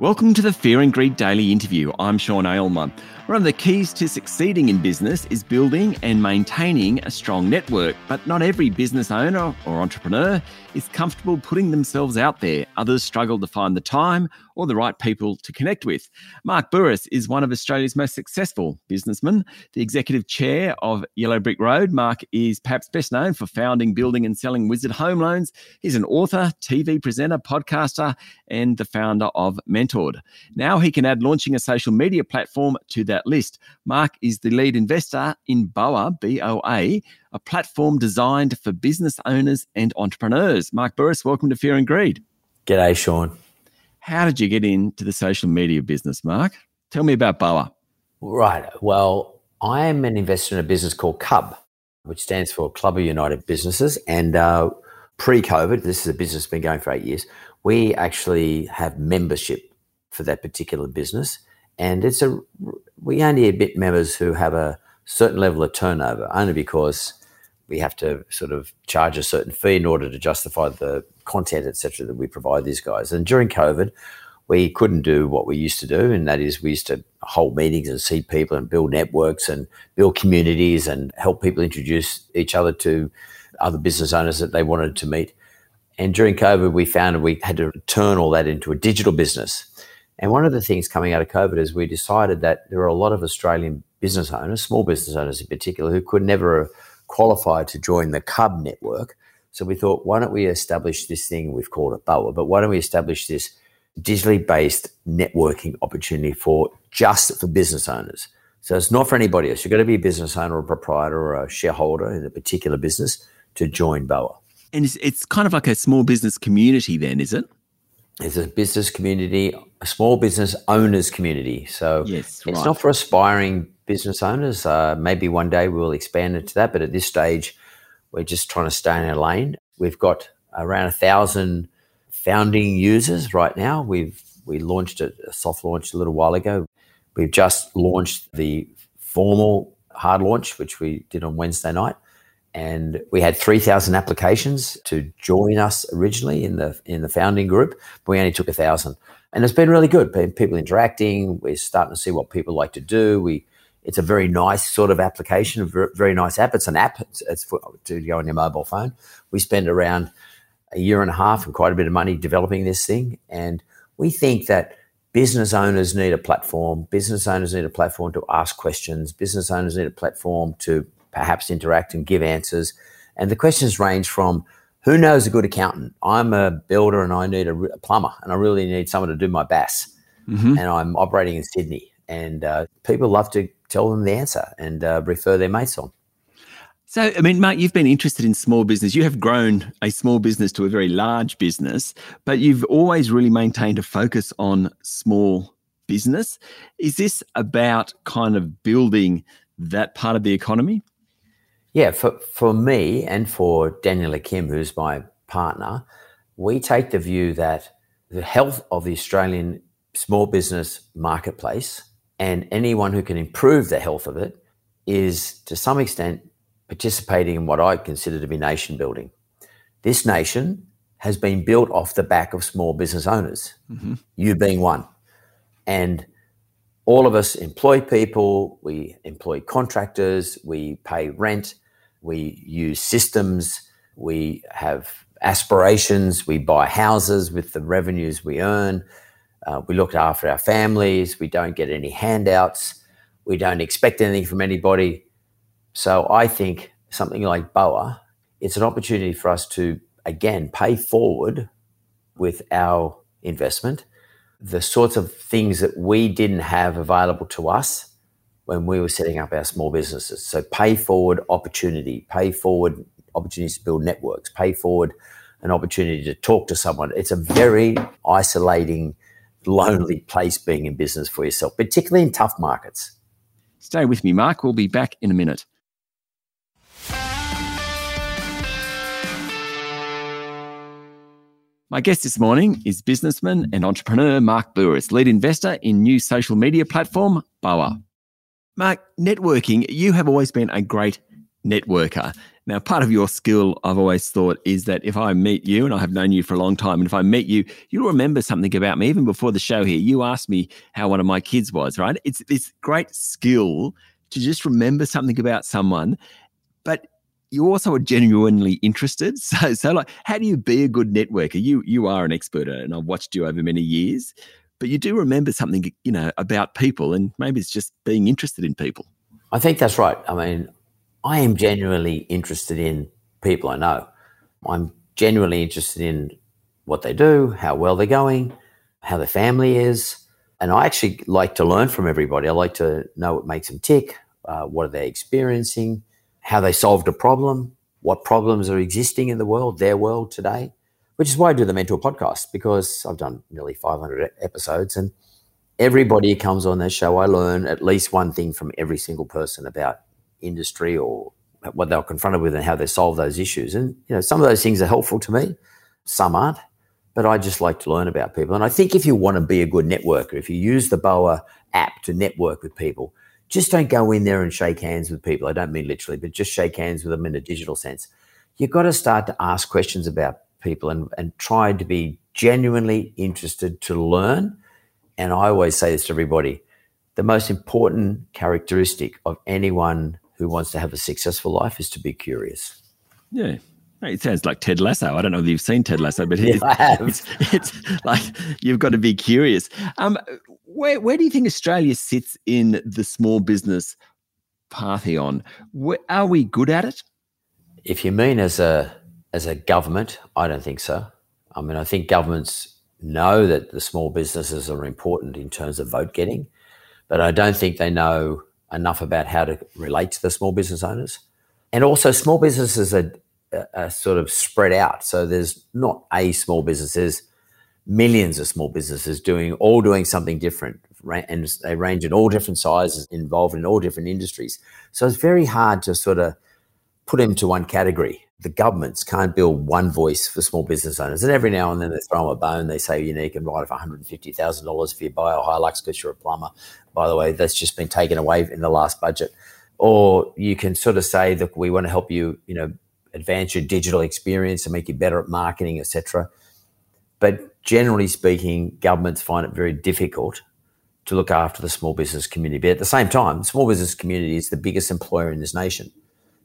Welcome to the Fear and Greed Daily Interview. I'm Sean Aylmer. One of the keys to succeeding in business is building and maintaining a strong network, but not every business owner or entrepreneur is comfortable putting themselves out there. Others struggle to find the time or the right people to connect with. Mark Bouris is one of Australia's most successful businessmen, the executive chair of Yellow Brick Road. Mark is perhaps best known for founding, building, and selling Wizard Home Loans. He's an author, TV presenter, podcaster, and the founder of Mentored. Now he can add launching a social media platform to that list. Mark is the lead investor in BOA, B O A, a platform designed for business owners and entrepreneurs. Mark Bouris, welcome to Fear and Greed. G'day, Sean. How did you get into the social media business, Mark? Tell me about BOA. Right. Well, I am an investor in a business called Cub, which stands for Club of United Businesses. And uh, pre COVID, this is a business been going for eight years, we actually have membership for that particular business and it's a we only admit members who have a certain level of turnover only because we have to sort of charge a certain fee in order to justify the content etc that we provide these guys. And during covid we couldn't do what we used to do and that is we used to hold meetings and see people and build networks and build communities and help people introduce each other to other business owners that they wanted to meet. And during covid we found we had to turn all that into a digital business. And one of the things coming out of COVID is we decided that there are a lot of Australian business owners, small business owners in particular, who could never qualify to join the Cub network. So we thought, why don't we establish this thing? We've called it BOA, but why don't we establish this digitally based networking opportunity for just for business owners? So it's not for anybody else. You've got to be a business owner or a proprietor or a shareholder in a particular business to join BOA. And it's, it's kind of like a small business community, then, is it? It's a business community, a small business owners community. So yes, it's right. not for aspiring business owners. Uh, maybe one day we'll expand into that, but at this stage, we're just trying to stay in our lane. We've got around a thousand founding users right now. We've we launched a, a soft launch a little while ago. We've just launched the formal hard launch, which we did on Wednesday night and we had 3000 applications to join us originally in the in the founding group but we only took a thousand and it's been really good people interacting we're starting to see what people like to do we it's a very nice sort of application a very nice app it's an app it's, it's for, to go on your mobile phone we spend around a year and a half and quite a bit of money developing this thing and we think that business owners need a platform business owners need a platform to ask questions business owners need a platform to perhaps interact and give answers. And the questions range from who knows a good accountant? I'm a builder and I need a, a plumber and I really need someone to do my BAS. Mm-hmm. And I'm operating in Sydney. And uh, people love to tell them the answer and uh, refer their mates on. So, I mean, Mark, you've been interested in small business. You have grown a small business to a very large business, but you've always really maintained a focus on small business. Is this about kind of building that part of the economy? Yeah, for, for me and for Daniel Kim, who's my partner, we take the view that the health of the Australian small business marketplace and anyone who can improve the health of it is to some extent participating in what I consider to be nation building. This nation has been built off the back of small business owners, mm-hmm. you being one. And all of us employ people, we employ contractors, we pay rent, we use systems, we have aspirations, we buy houses with the revenues we earn, uh, we look after our families, we don't get any handouts, we don't expect anything from anybody. So I think something like BOA, it's an opportunity for us to again pay forward with our investment the sorts of things that we didn't have available to us when we were setting up our small businesses. So pay forward opportunity, pay forward opportunities to build networks, pay forward an opportunity to talk to someone. It's a very isolating, lonely place being in business for yourself, particularly in tough markets. Stay with me, Mark. We'll be back in a minute. My guest this morning is businessman and entrepreneur Mark Bouris, lead investor in new social media platform BOA. Mark, networking, you have always been a great networker. Now, part of your skill, I've always thought, is that if I meet you, and I have known you for a long time, and if I meet you, you'll remember something about me. Even before the show here, you asked me how one of my kids was, right? It's this great skill to just remember something about someone, but you also are genuinely interested. So, so like, how do you be a good networker? You you are an expert, uh, and I've watched you over many years, but you do remember something, you know, about people, and maybe it's just being interested in people. I think that's right. I mean, I am genuinely interested in people I know. I'm genuinely interested in what they do, how well they're going, how their family is. And I actually like to learn from everybody. I like to know what makes them tick, uh, what are they experiencing, how they solved a problem, what problems are existing in the world, their world today, which is why I do the Mentor podcast because I've done nearly 500 episodes and everybody who comes on that show, I learn at least one thing from every single person about industry or what they're confronted with and how they solve those issues. And you know, some of those things are helpful to me, some aren't. But I just like to learn about people. And I think if you want to be a good networker, if you use the BOA app to network with people, just don't go in there and shake hands with people. I don't mean literally, but just shake hands with them in a digital sense. You've got to start to ask questions about people and, and try to be genuinely interested to learn. And I always say this to everybody the most important characteristic of anyone who wants to have a successful life is to be curious. Yeah. It sounds like Ted Lasso. I don't know if you've seen Ted Lasso, but yeah, it's, it's, it's, like you've got to be curious. Um, where, where do you think Australia sits in the small business pantheon? Are we good at it? If you mean as a as a government, I don't think so. I mean, I think governments know that the small businesses are important in terms of vote getting, but I don't think they know enough about how to relate to the small business owners. And also, small businesses are, are sort of spread out. So there's not a small business, there's millions of small businesses doing all doing something different. And they range in all different sizes, involved in all different industries. So it's very hard to sort of put them to one category. The governments can't build one voice for small business owners. And every now and then they throw them a bone. They say, you know, you can write for $150,000 if you buy a Hilux because you're a plumber by the way, that's just been taken away in the last budget. Or you can sort of say, that we want to help you, you know, advance your digital experience and make you better at marketing, etc. But generally speaking, governments find it very difficult to look after the small business community. But at the same time, the small business community is the biggest employer in this nation.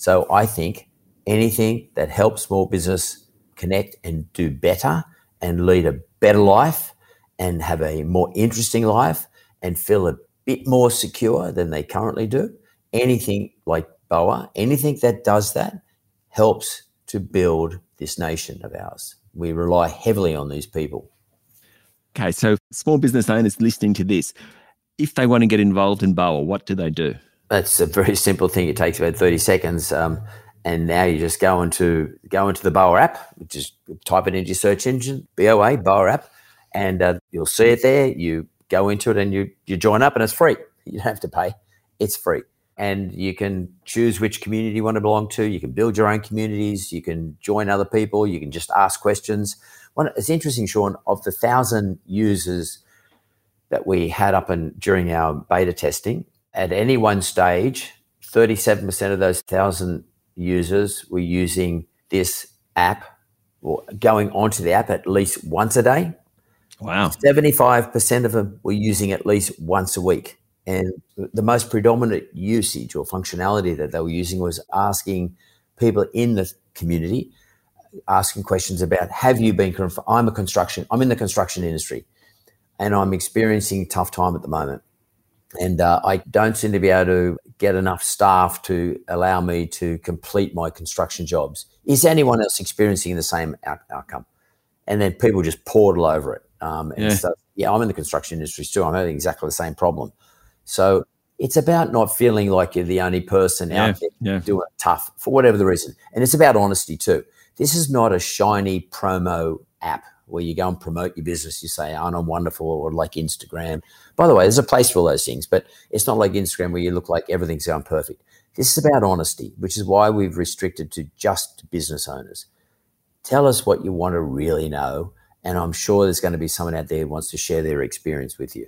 So I think anything that helps small business connect and do better and lead a better life and have a more interesting life and feel a bit more secure than they currently do. Anything like BOA, anything that does that helps to build this nation of ours. We rely heavily on these people. Okay, so small business owners listening to this, if they want to get involved in BOA, what do they do? That's a very simple thing. It takes about 30 seconds. Um, and now you just go into go into the BOA app, just type it into your search engine, BOA, BOA app, and uh, you'll see it there. You go into it and you you join up and it's free. You don't have to pay. It's free. And you can choose which community you want to belong to. You can build your own communities. You can join other people. You can just ask questions. One, it's interesting, Sean, of the thousand users that we had up and during our beta testing, at any one stage, 37% of those thousand users were using this app or going onto the app at least once a day. Wow. 75% of them were using at least once a week. And the most predominant usage or functionality that they were using was asking people in the community, asking questions about have you been, I'm a construction, I'm in the construction industry and I'm experiencing tough time at the moment. And uh, I don't seem to be able to get enough staff to allow me to complete my construction jobs. Is anyone else experiencing the same out- outcome? And then people just poured all over it. Um, and yeah. so, yeah, I'm in the construction industry too. I'm having exactly the same problem. So it's about not feeling like you're the only person yeah, out there yeah. doing it tough for whatever the reason. And it's about honesty too. This is not a shiny promo app where you go and promote your business. You say, I'm wonderful, or like Instagram. By the way, there's a place for all those things, but it's not like Instagram where you look like everything's going perfect. This is about honesty, which is why we've restricted to just business owners. Tell us what you want to really know and I'm sure there's going to be someone out there who wants to share their experience with you.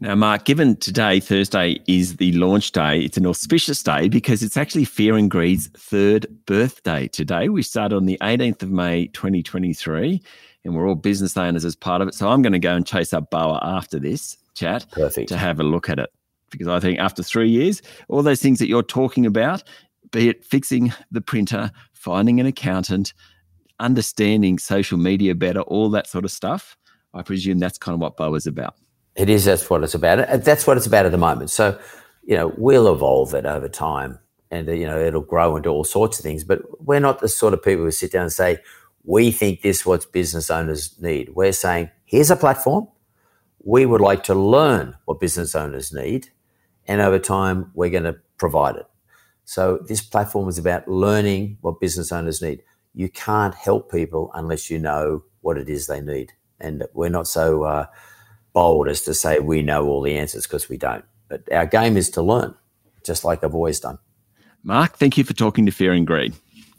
Now, Mark, given today, Thursday, is the launch day, it's an auspicious day because it's actually Fear and Greed's third birthday today. We started on the 18th of May, 2023, and we're all business owners as part of it. So I'm going to go and chase up BOA after this chat Perfect. to have a look at it because I think after three years, all those things that you're talking about, be it fixing the printer, finding an accountant, understanding social media better, all that sort of stuff, I presume that's kind of what BOA is about. It is. That's what it's about. That's what it's about at the moment. So, you know, we'll evolve it over time, and you know, it'll grow into all sorts of things. But we're not the sort of people who sit down and say, "We think this is what business owners need." We're saying, "Here's a platform. We would like to learn what business owners need, and over time, we're going to provide it." So, this platform is about learning what business owners need. You can't help people unless you know what it is they need, and we're not so. Uh, bold as to say we know all the answers because we don't. But our game is to learn, just like I've always done. Mark, thank you for talking to Fear and Greed.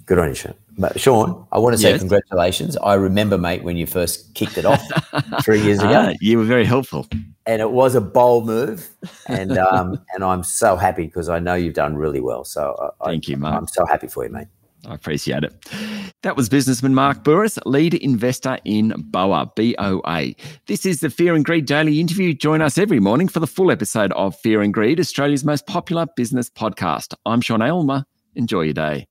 Good on you, Sean. But Sean, I want to say yes. congratulations. I remember, mate, when you first kicked it off three years ago. Ah, you were very helpful, and it was a bold move. And um, and I'm so happy because I know you've done really well. So I, thank you, Mark. I'm so happy for you, mate. I appreciate it. That was businessman Mark Bouris, lead investor in BOA, B O A. This is the Fear and Greed Daily Interview. Join us every morning for the full episode of Fear and Greed, Australia's most popular business podcast. I'm Sean Aylmer. Enjoy your day.